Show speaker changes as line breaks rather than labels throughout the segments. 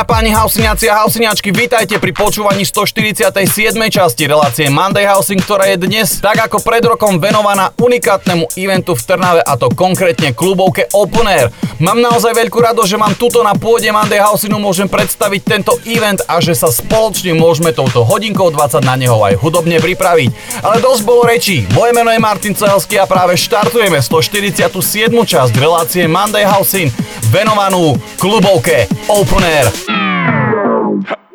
A páni hausiniaci a hausiniačky, vítajte pri počúvaní 147. časti relácie Monday Housing, ktorá je dnes tak ako pred rokom venovaná unikátnemu eventu v Trnave a to konkrétne klubovke Open Air. Mám naozaj veľkú radosť, že mám tuto na pôde Monday Housingu môžem predstaviť tento event a že sa spoločne môžeme touto hodinkou 20 na neho aj hudobne pripraviť. Ale dosť bolo rečí. Moje meno je Martin Cehelský a práve štartujeme 147. časť relácie Monday Housing venovanú klubovke Open Air.
To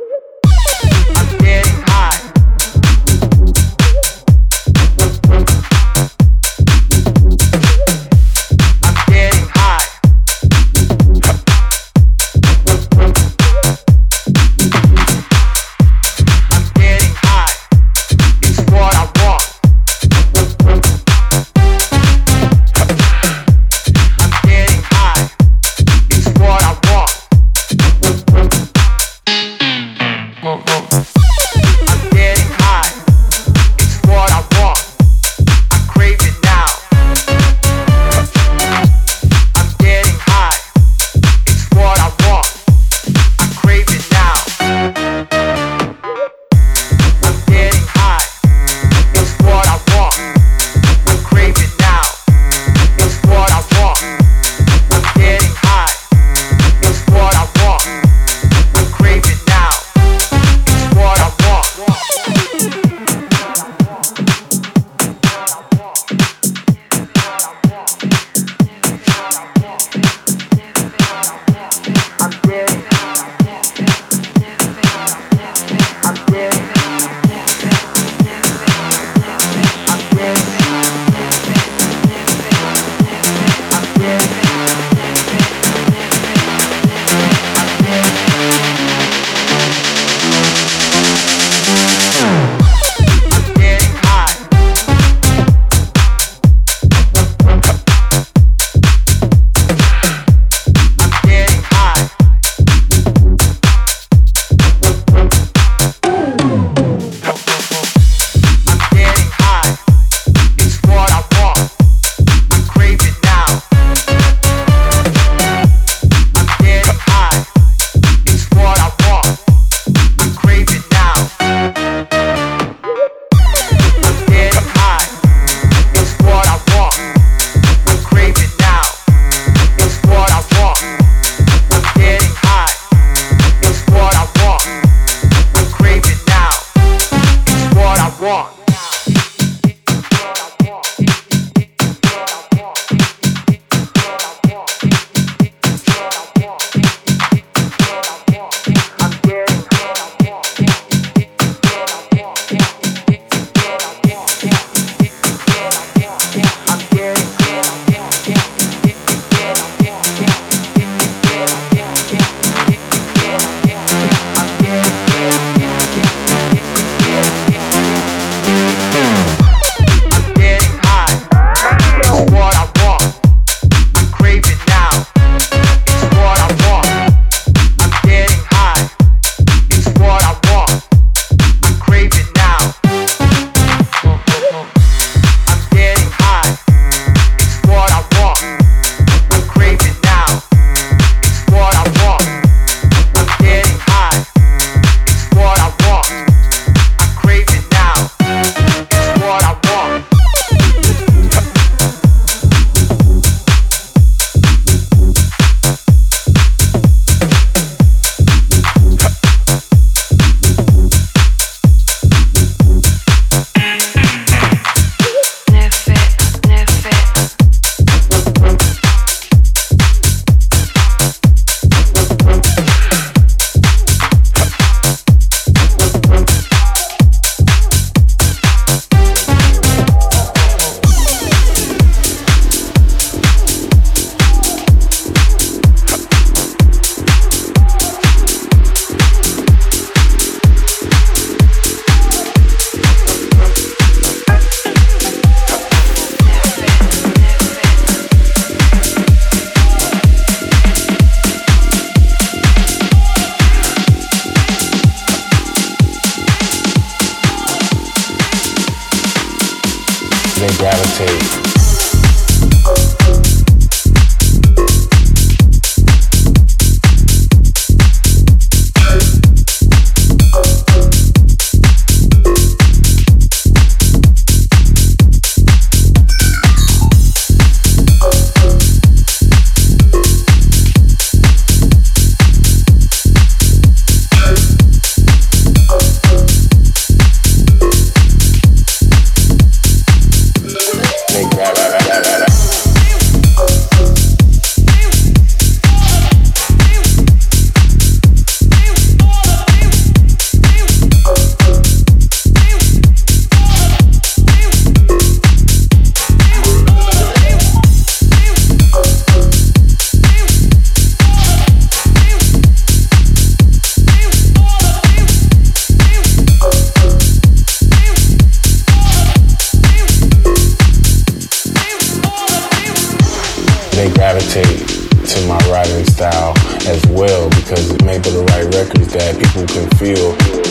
it may the right records that people can feel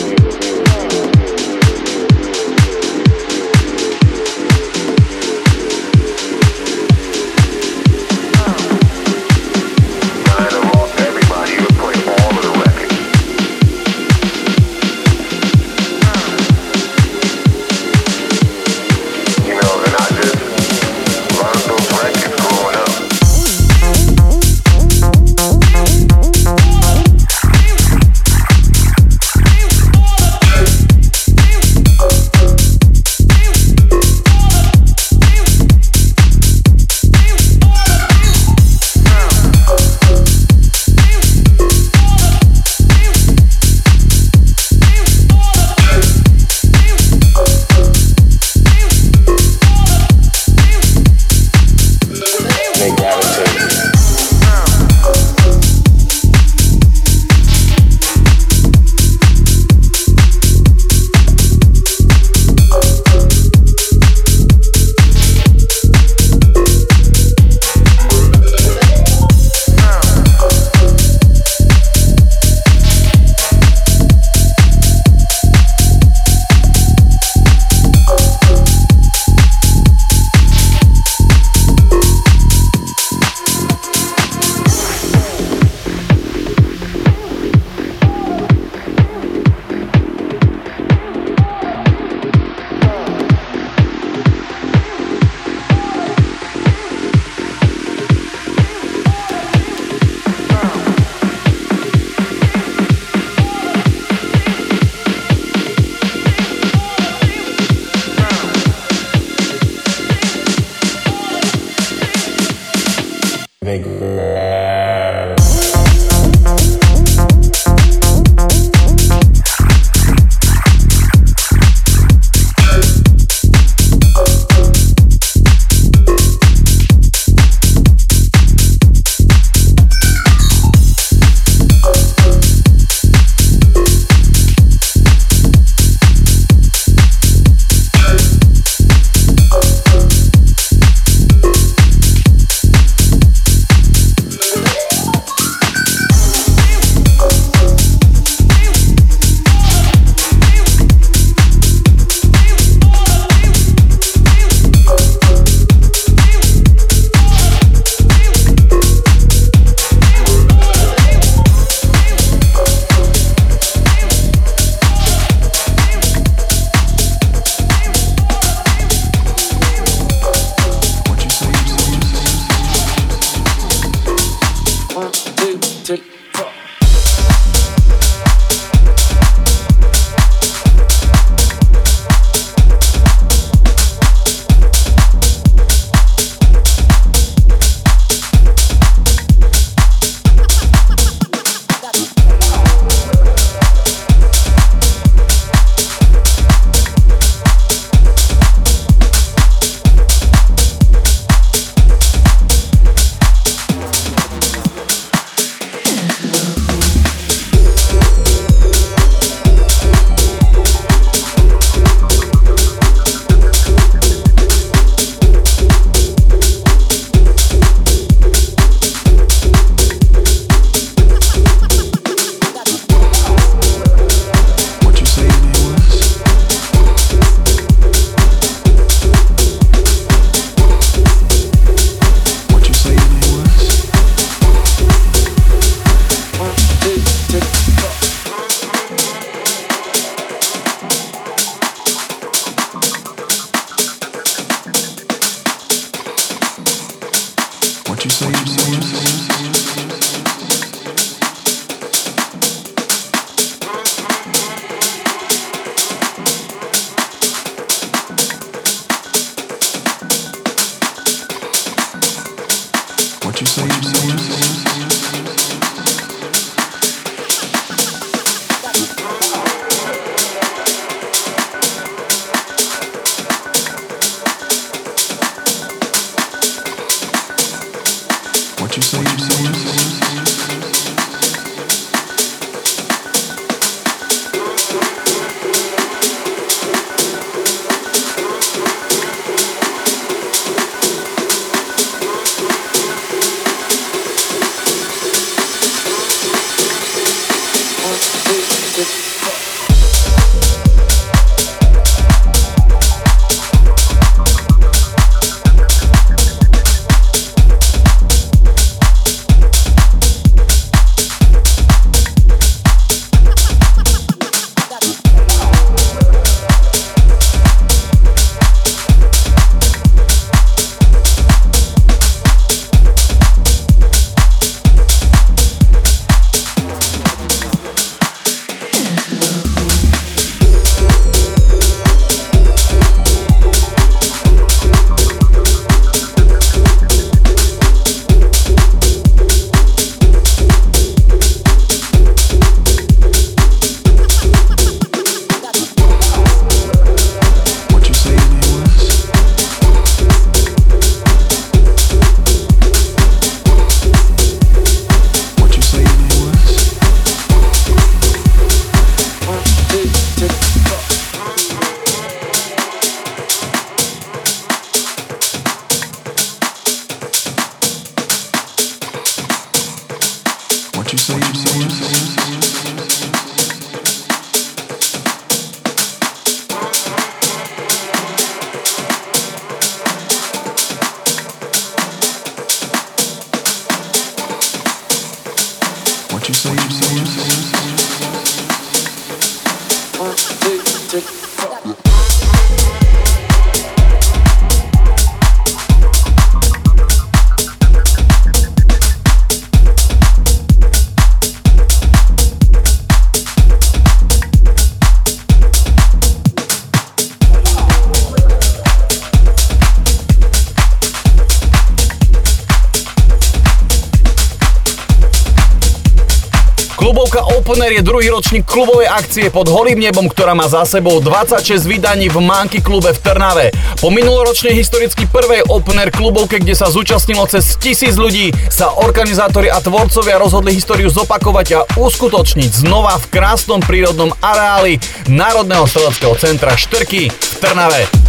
druhý ročník klubovej akcie pod holým nebom, ktorá má za sebou 26 vydaní v Manky klube v Trnave. Po minuloročnej historicky prvej Opener klubovke, kde sa zúčastnilo cez tisíc ľudí, sa organizátori a tvorcovia rozhodli históriu zopakovať a uskutočniť znova v krásnom prírodnom areáli Národného streleckého centra Štrky v Trnave.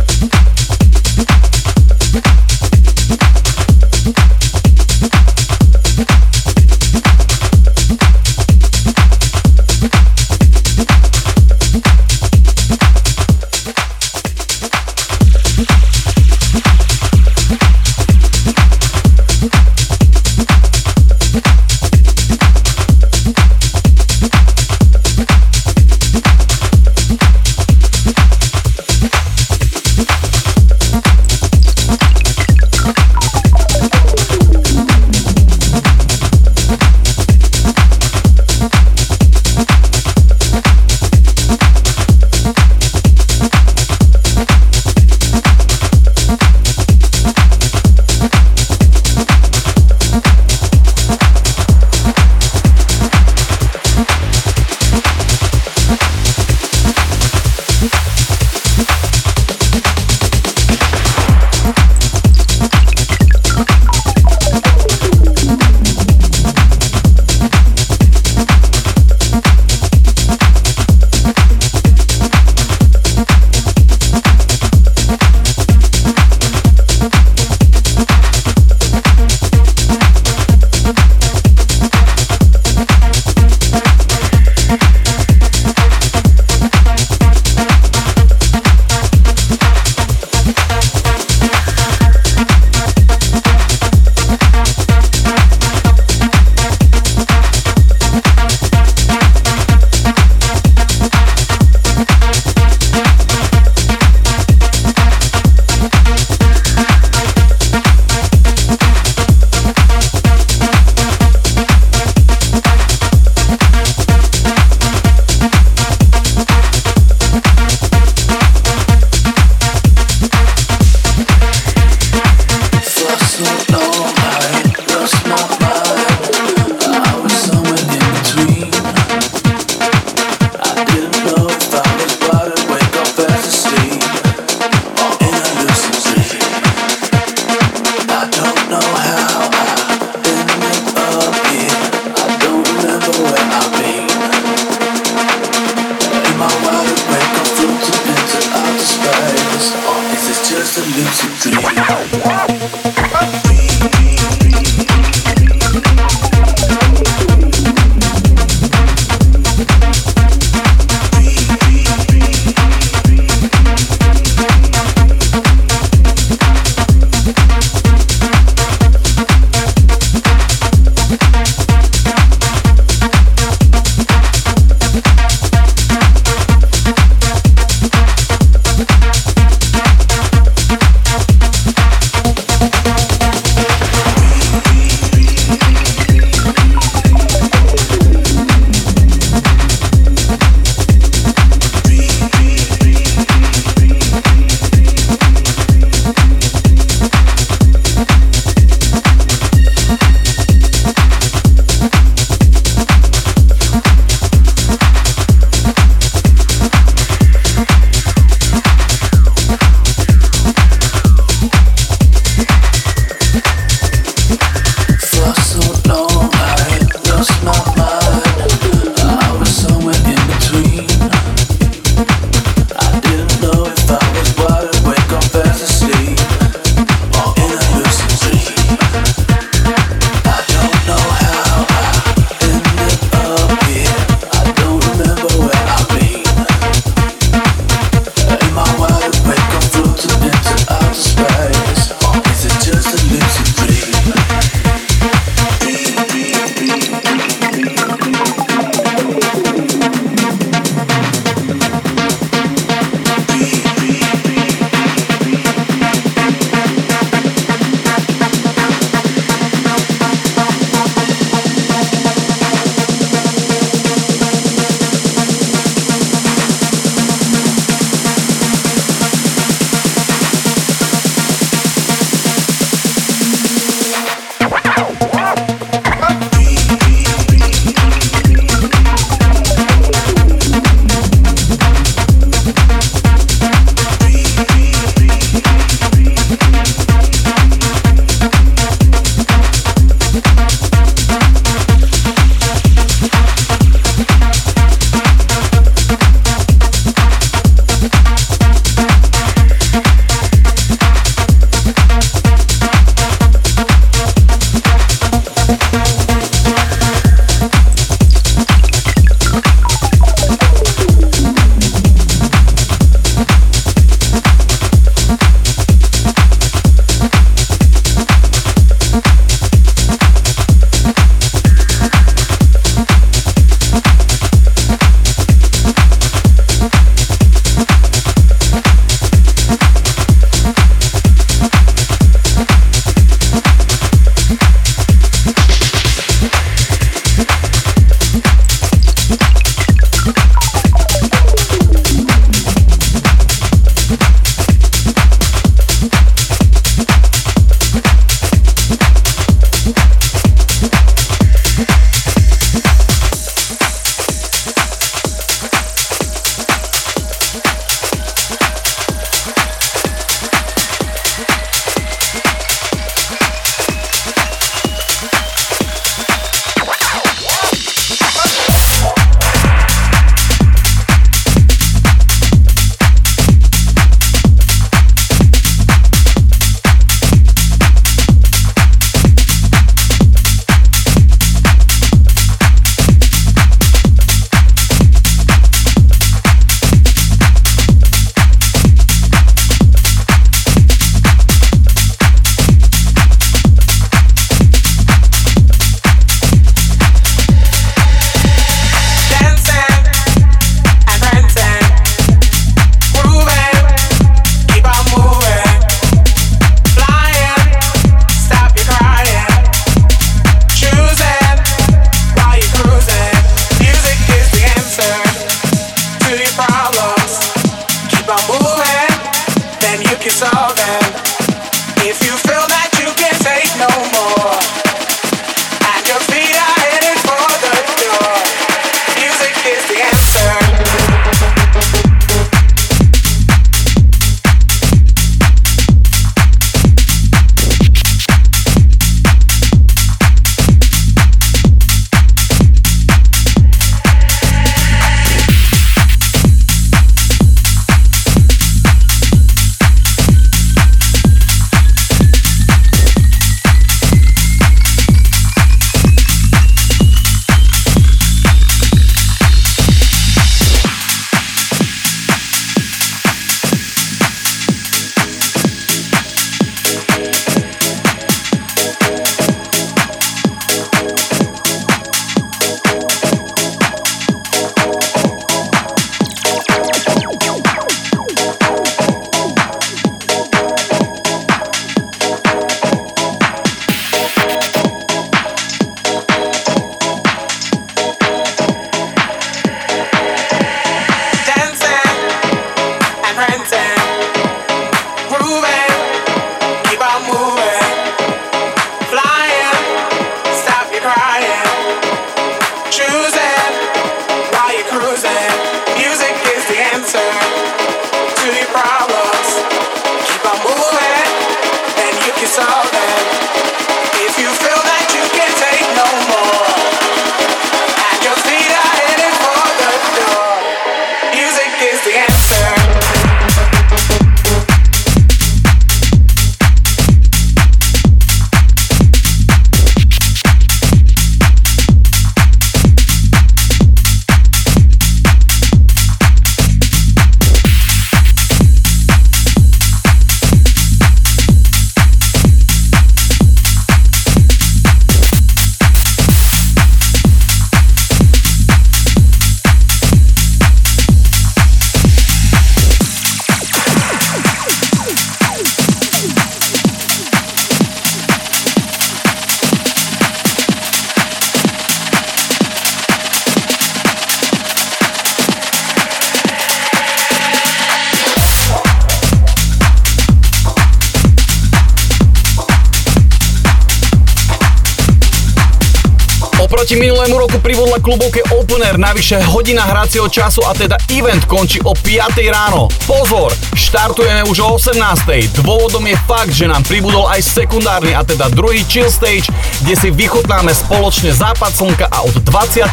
Air, navyše hodina hracieho času a teda event končí o 5 ráno. Pozor, štartujeme už o 18. Dôvodom je fakt, že nám pribudol aj sekundárny a teda druhý chill stage, kde si vychutnáme spoločne západ slnka a od 20.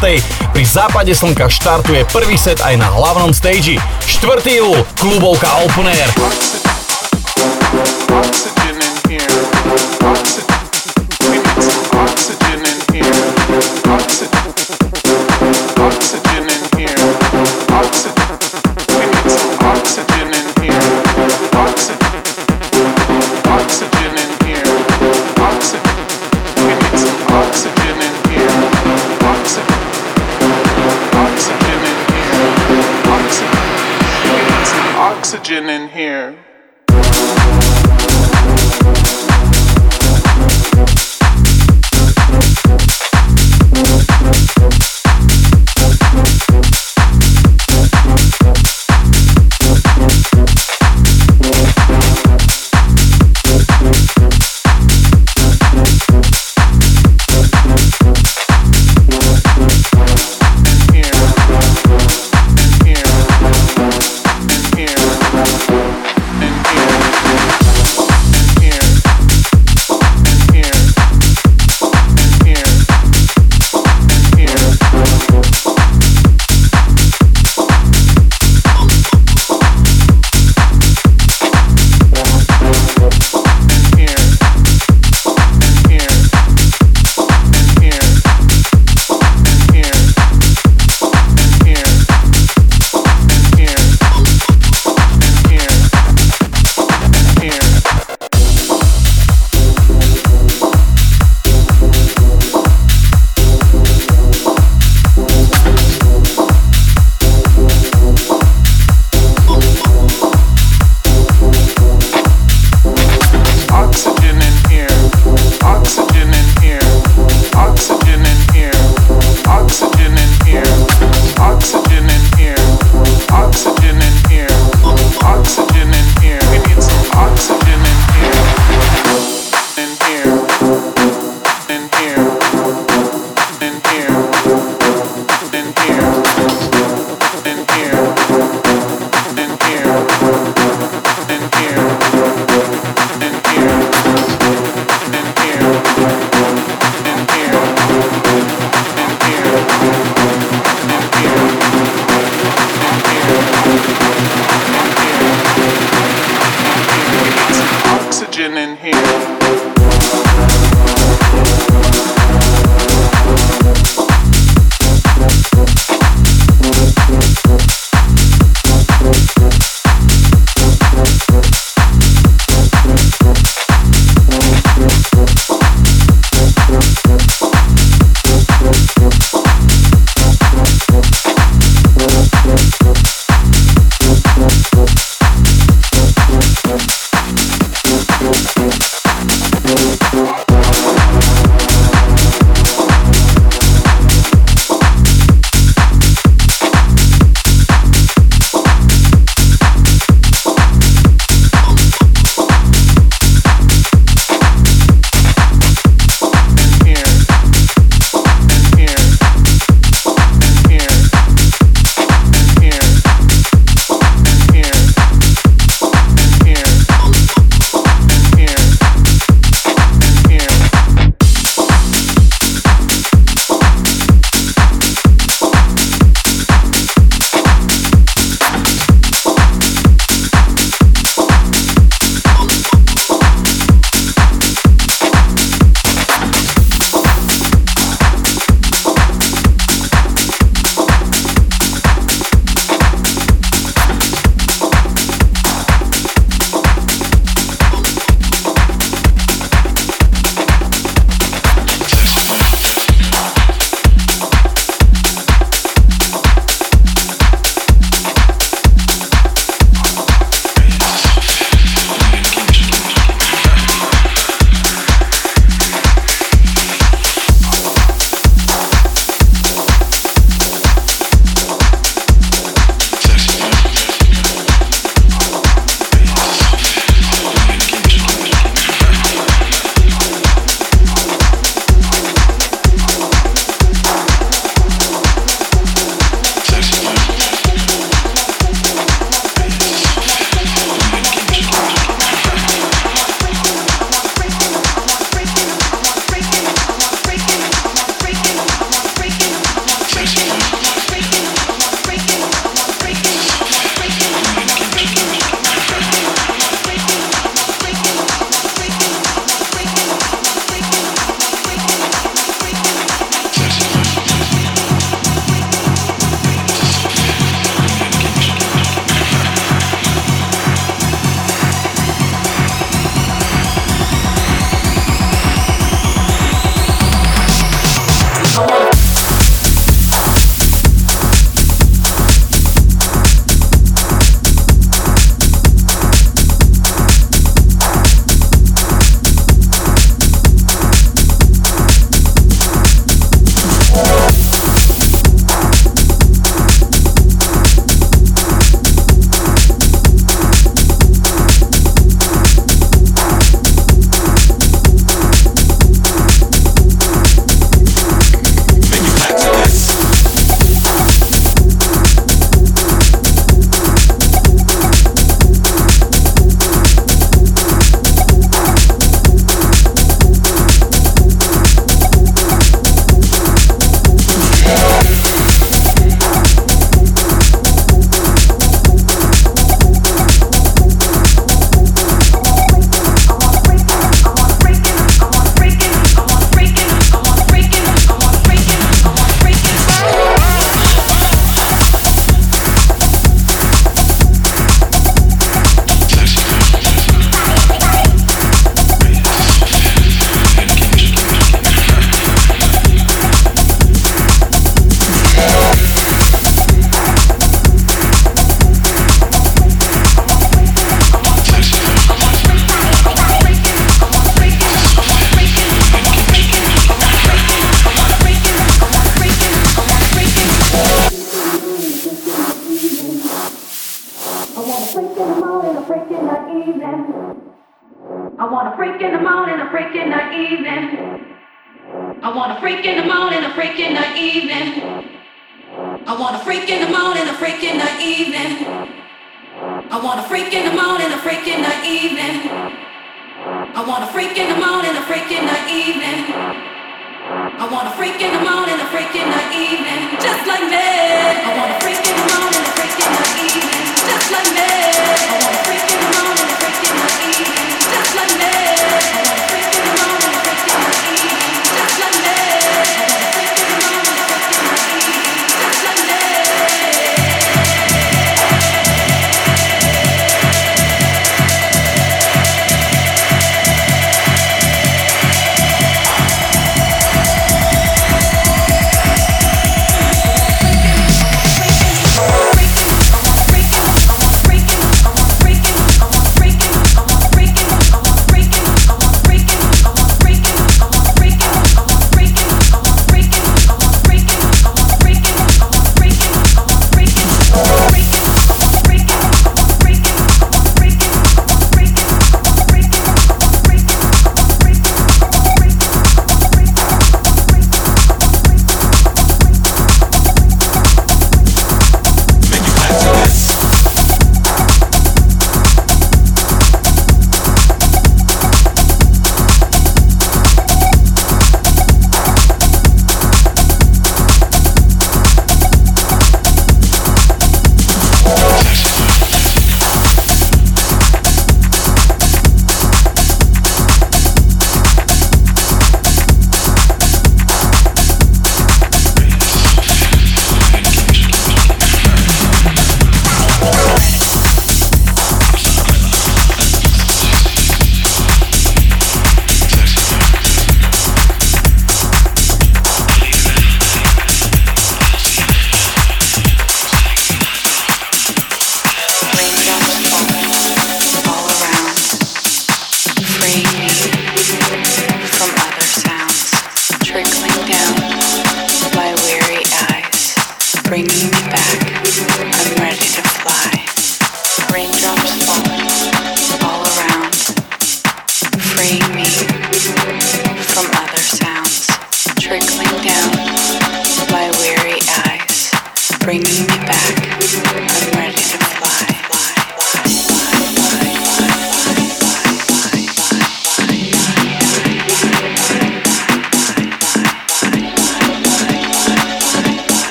pri západe slnka štartuje prvý set aj na hlavnom stage. 4. júl, klubovka Open Air. Oxygen in here.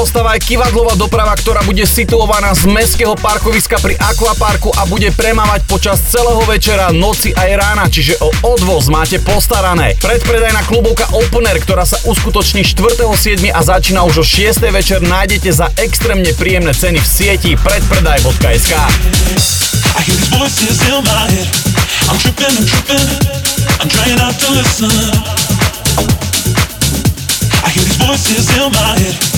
Len naostáva aj kivadlová doprava, ktorá bude situovaná z mestského parkoviska pri Aquaparku a bude premávať počas celého večera, noci aj rána, čiže o odvoz máte postarané. Predpredajná klubovka Open Air, ktorá sa uskutoční 4.7. a začína už o 6. večer, nájdete za extrémne príjemné ceny v sieti predpredaj.sk. I hear these voices in my head. I'm tripping, I'm tripping. I'm trying not to listen. I hear these voices in my head.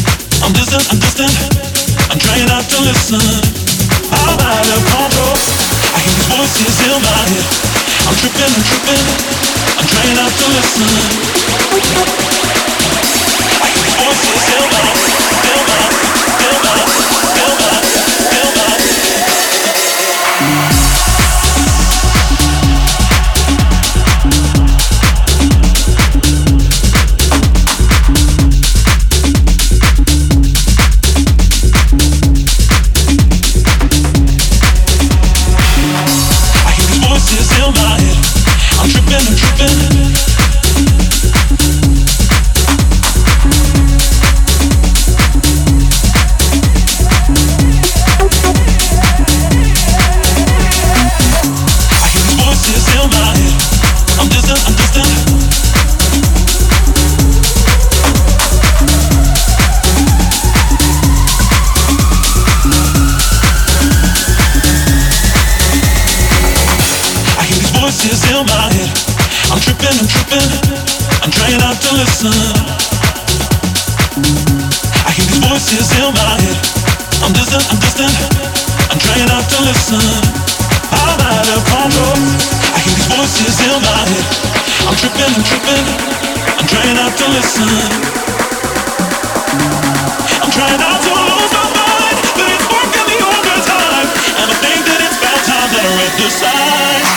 I'm distant, I'm distant. I'm trying not to listen. I'm out of control. I hear these voices in my head. I'm tripping, I'm tripping. I'm trying not to listen. feel my head. I'm tripping, I'm tripping. I'm trying not to listen. I'm trying not to lose my
mind, but it's working
me the time. And I think that it's about time that I read the signs.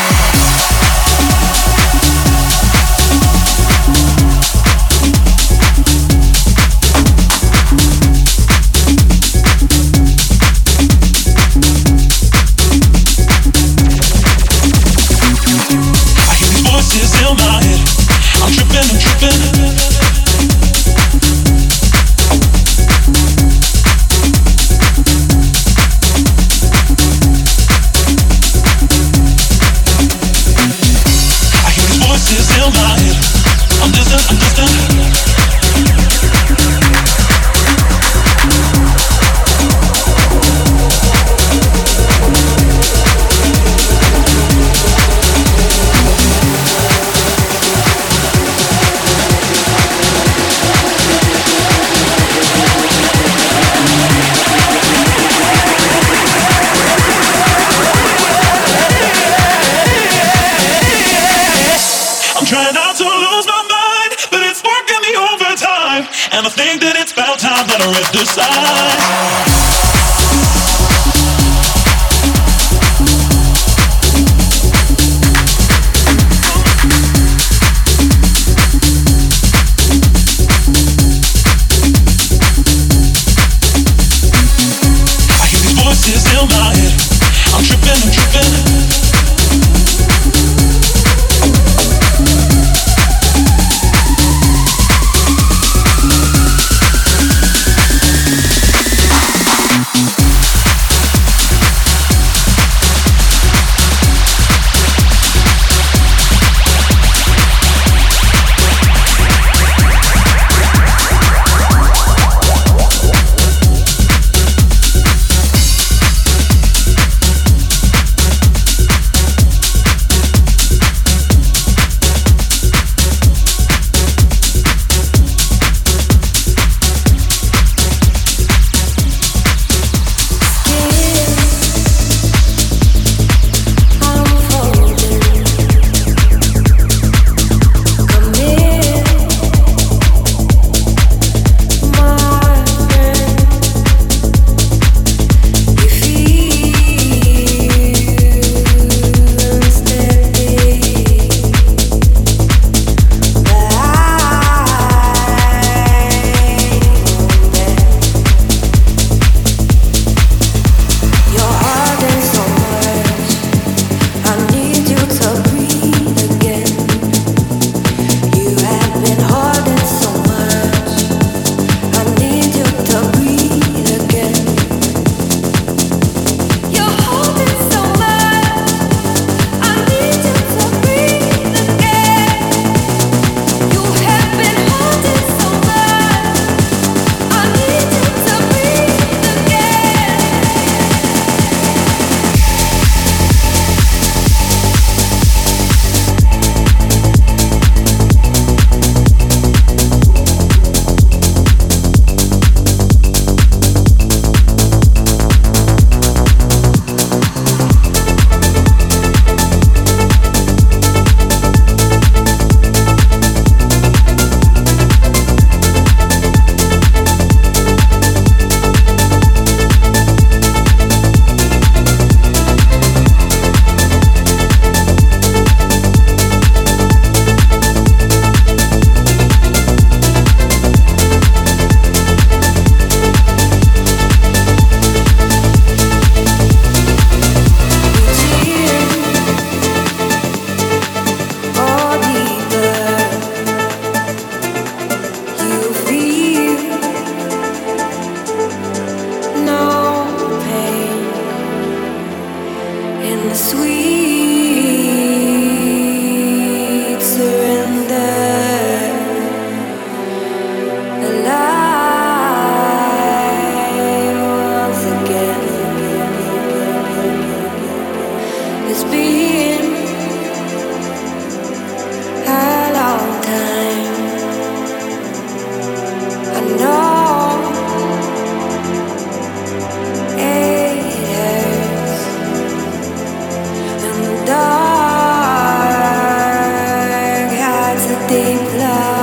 love.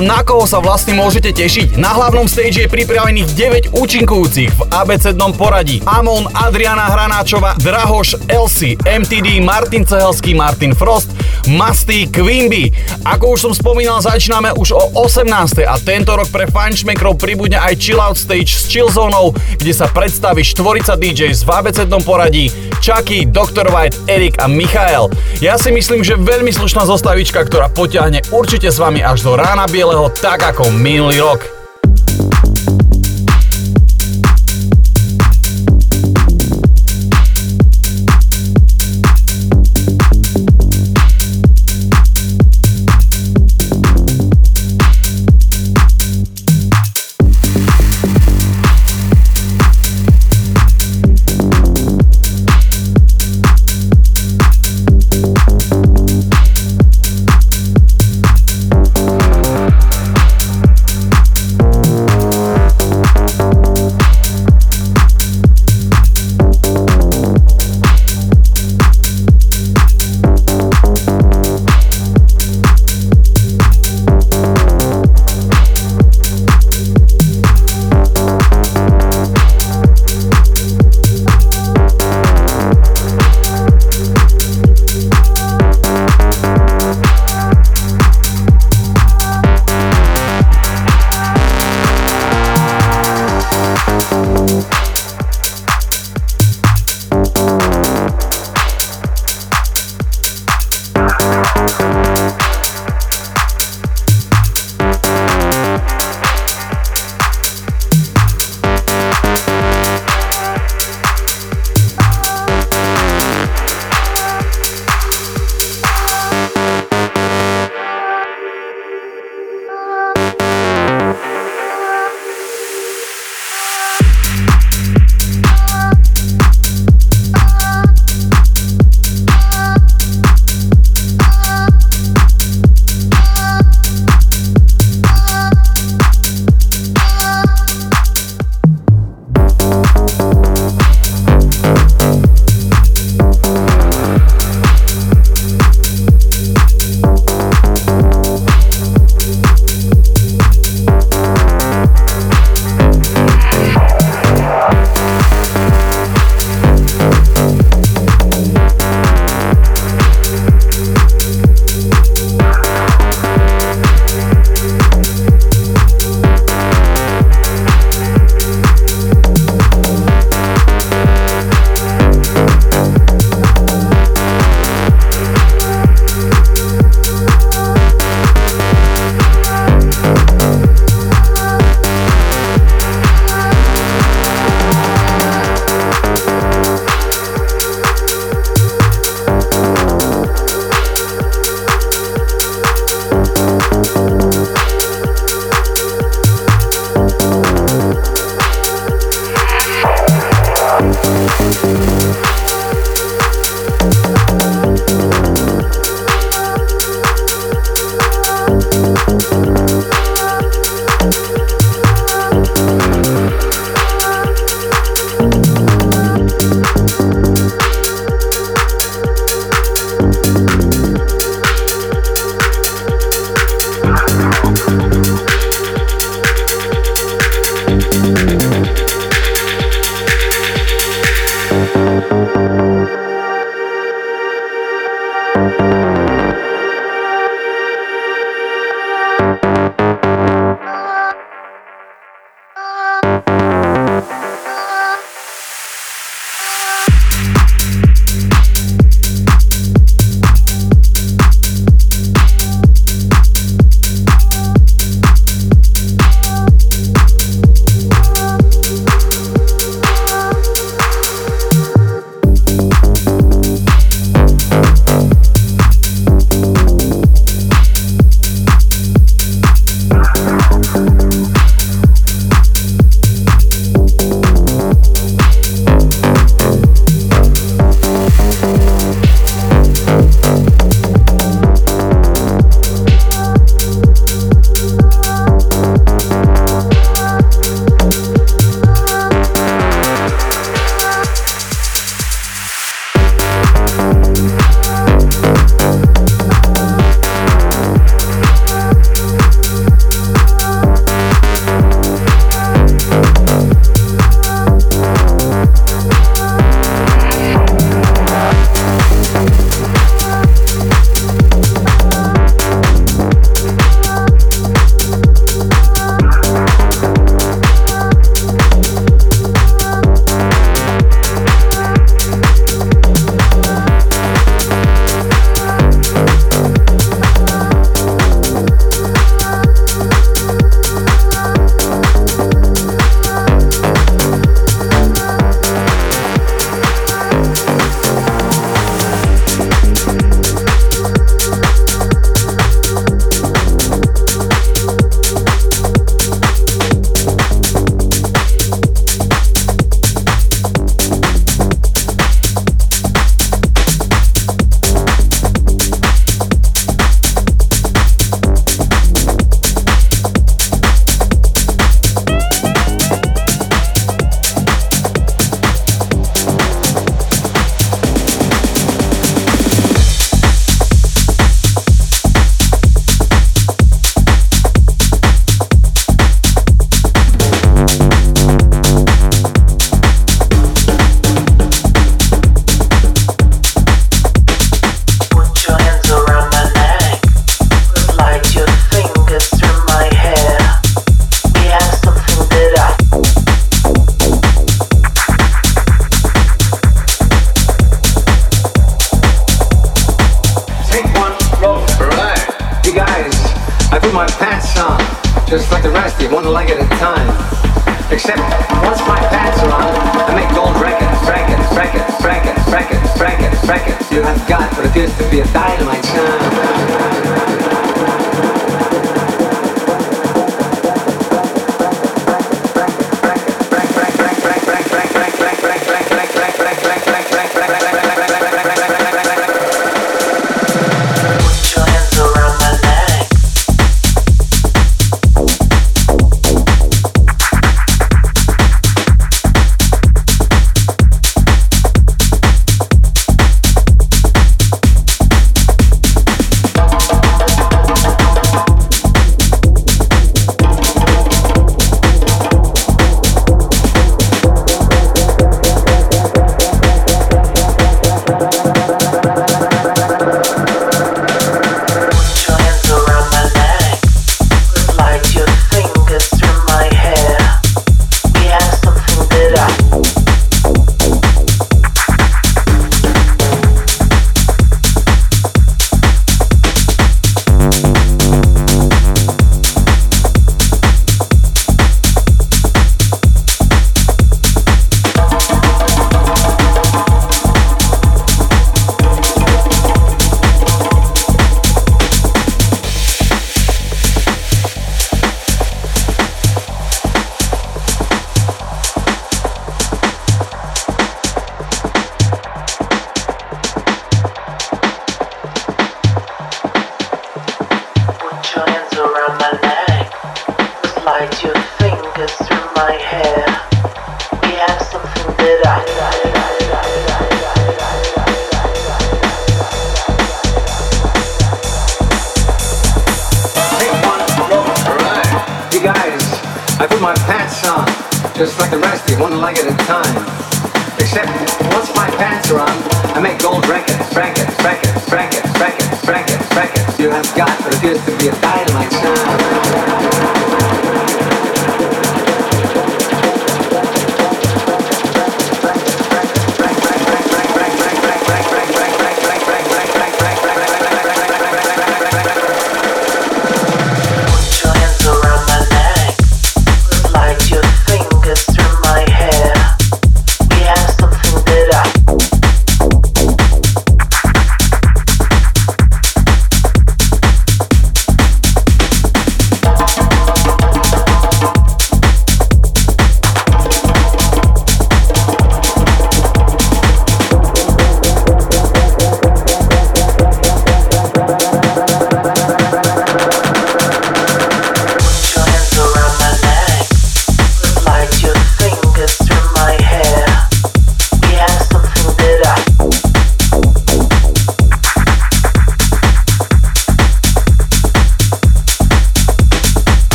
No sa vlastne môžete tešiť? Na hlavnom stage je pripravených 9 účinkujúcich v abecednom poradí. Amon, Adriana Hranáčova, Drahoš, Elsie, MTD, Martin Cehelský, Martin Frost, Masty, Quimby. Ako už som spomínal, začíname už o 18. a tento rok pre fanšmekrov pribudne aj Chill Out Stage s Chillzónou, kde sa predstaví štvorica DJs v abecednom poradí Chucky, Dr. White, Erik a Michael. Ja si myslím, že veľmi slušná zostavička, ktorá potiahne určite s vami až do rána bieleho, tak ako minulý rok.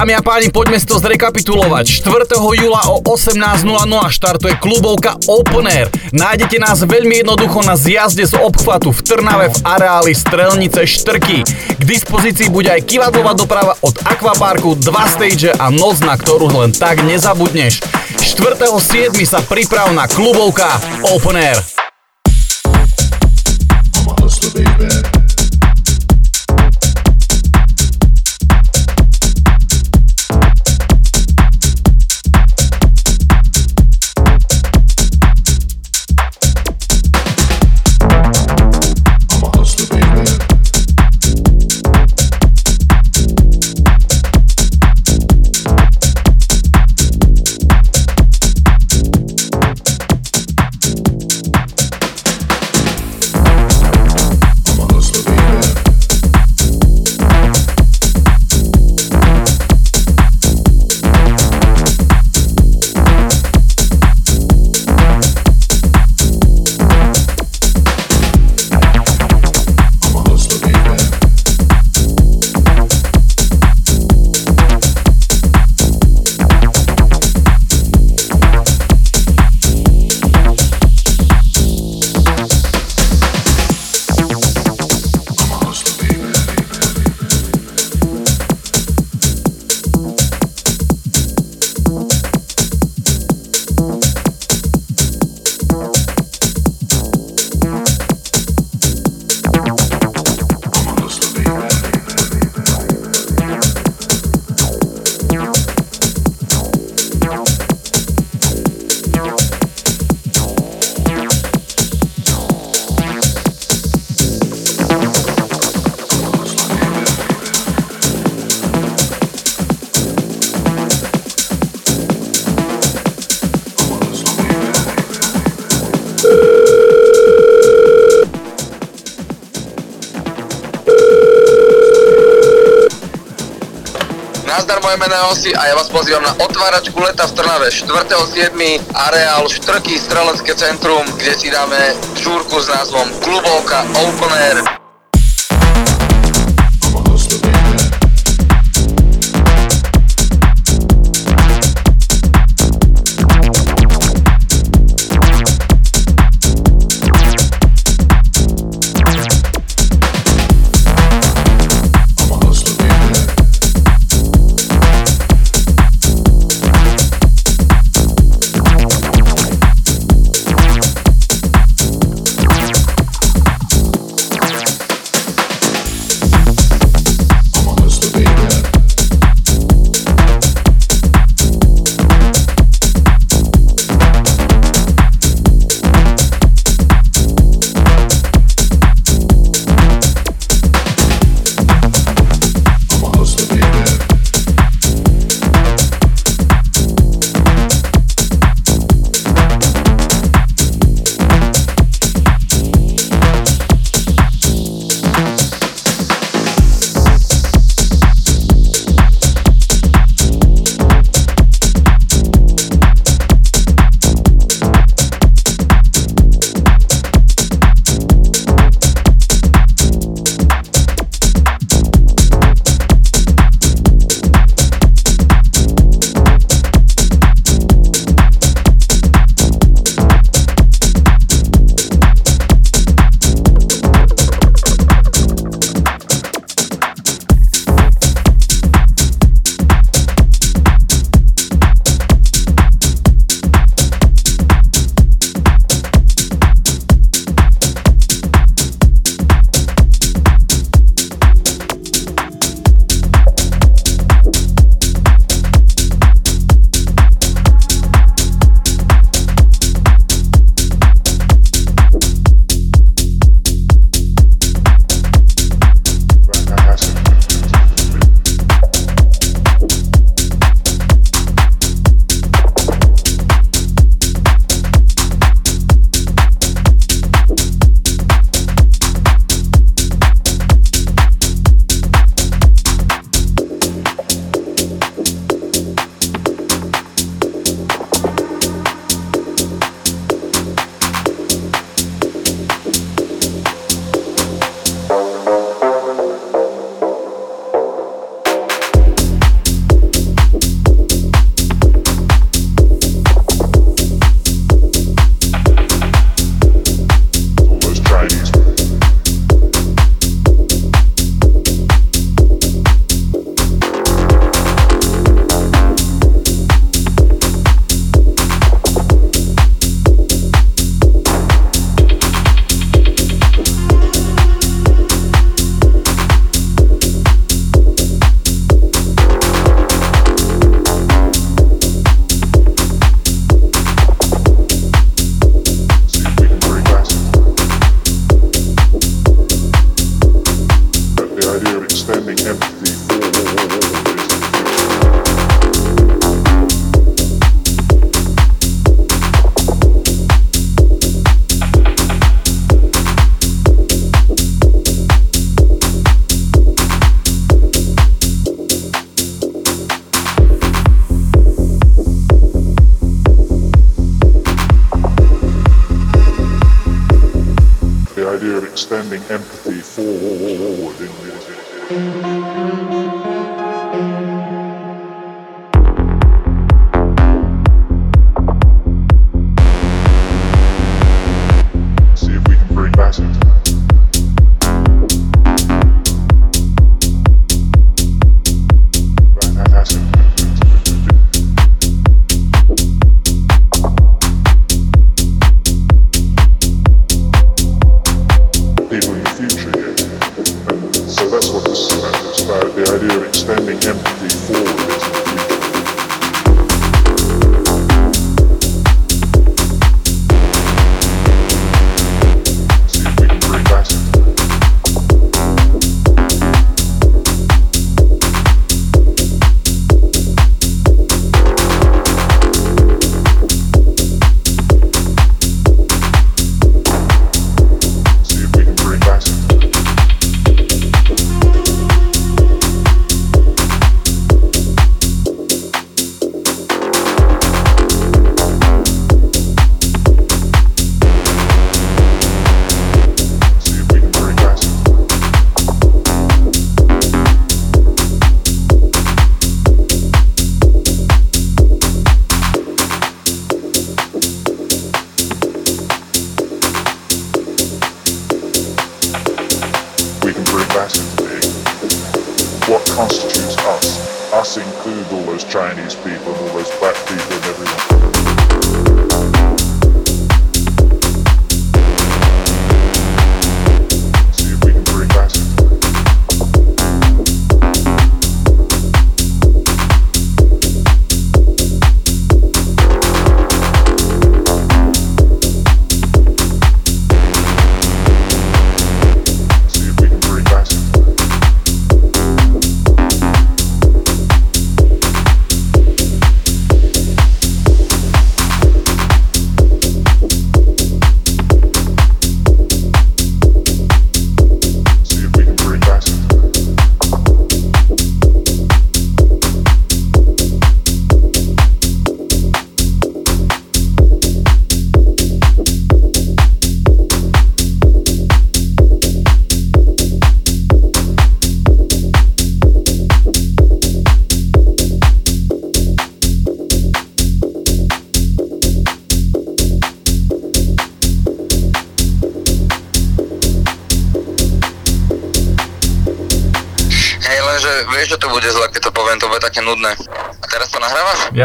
Dámy a páni, poďme si to zrekapitulovať. 4. júla o 18.00 štartuje klubovka Open Air. Nájdete nás veľmi jednoducho na zjazde z obchvatu v Trnave v areáli Strelnice Štrky. K dispozícii bude aj kivadlová doprava od Aquaparku, dva stage a noc, na ktorú len tak nezabudneš. 4.7. sa priprav na klubovka Open Air.
Osi a ja vás pozývam na otváračku leta v Trnave 4.7. areál Štrky strelecké centrum, kde si dáme žúrku s názvom Klubovka Open Air.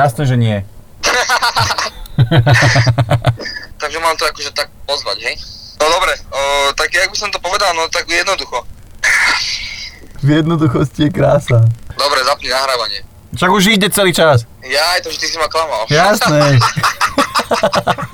Jasné, že nie.
Takže mám to akože tak pozvať, hej? No dobre, o, tak jak by som to povedal, no tak jednoducho.
V jednoduchosti je krása.
Dobre, zapni nahrávanie.
Však už ide celý čas.
Ja, aj to, že ty si ma klamal.
Jasné.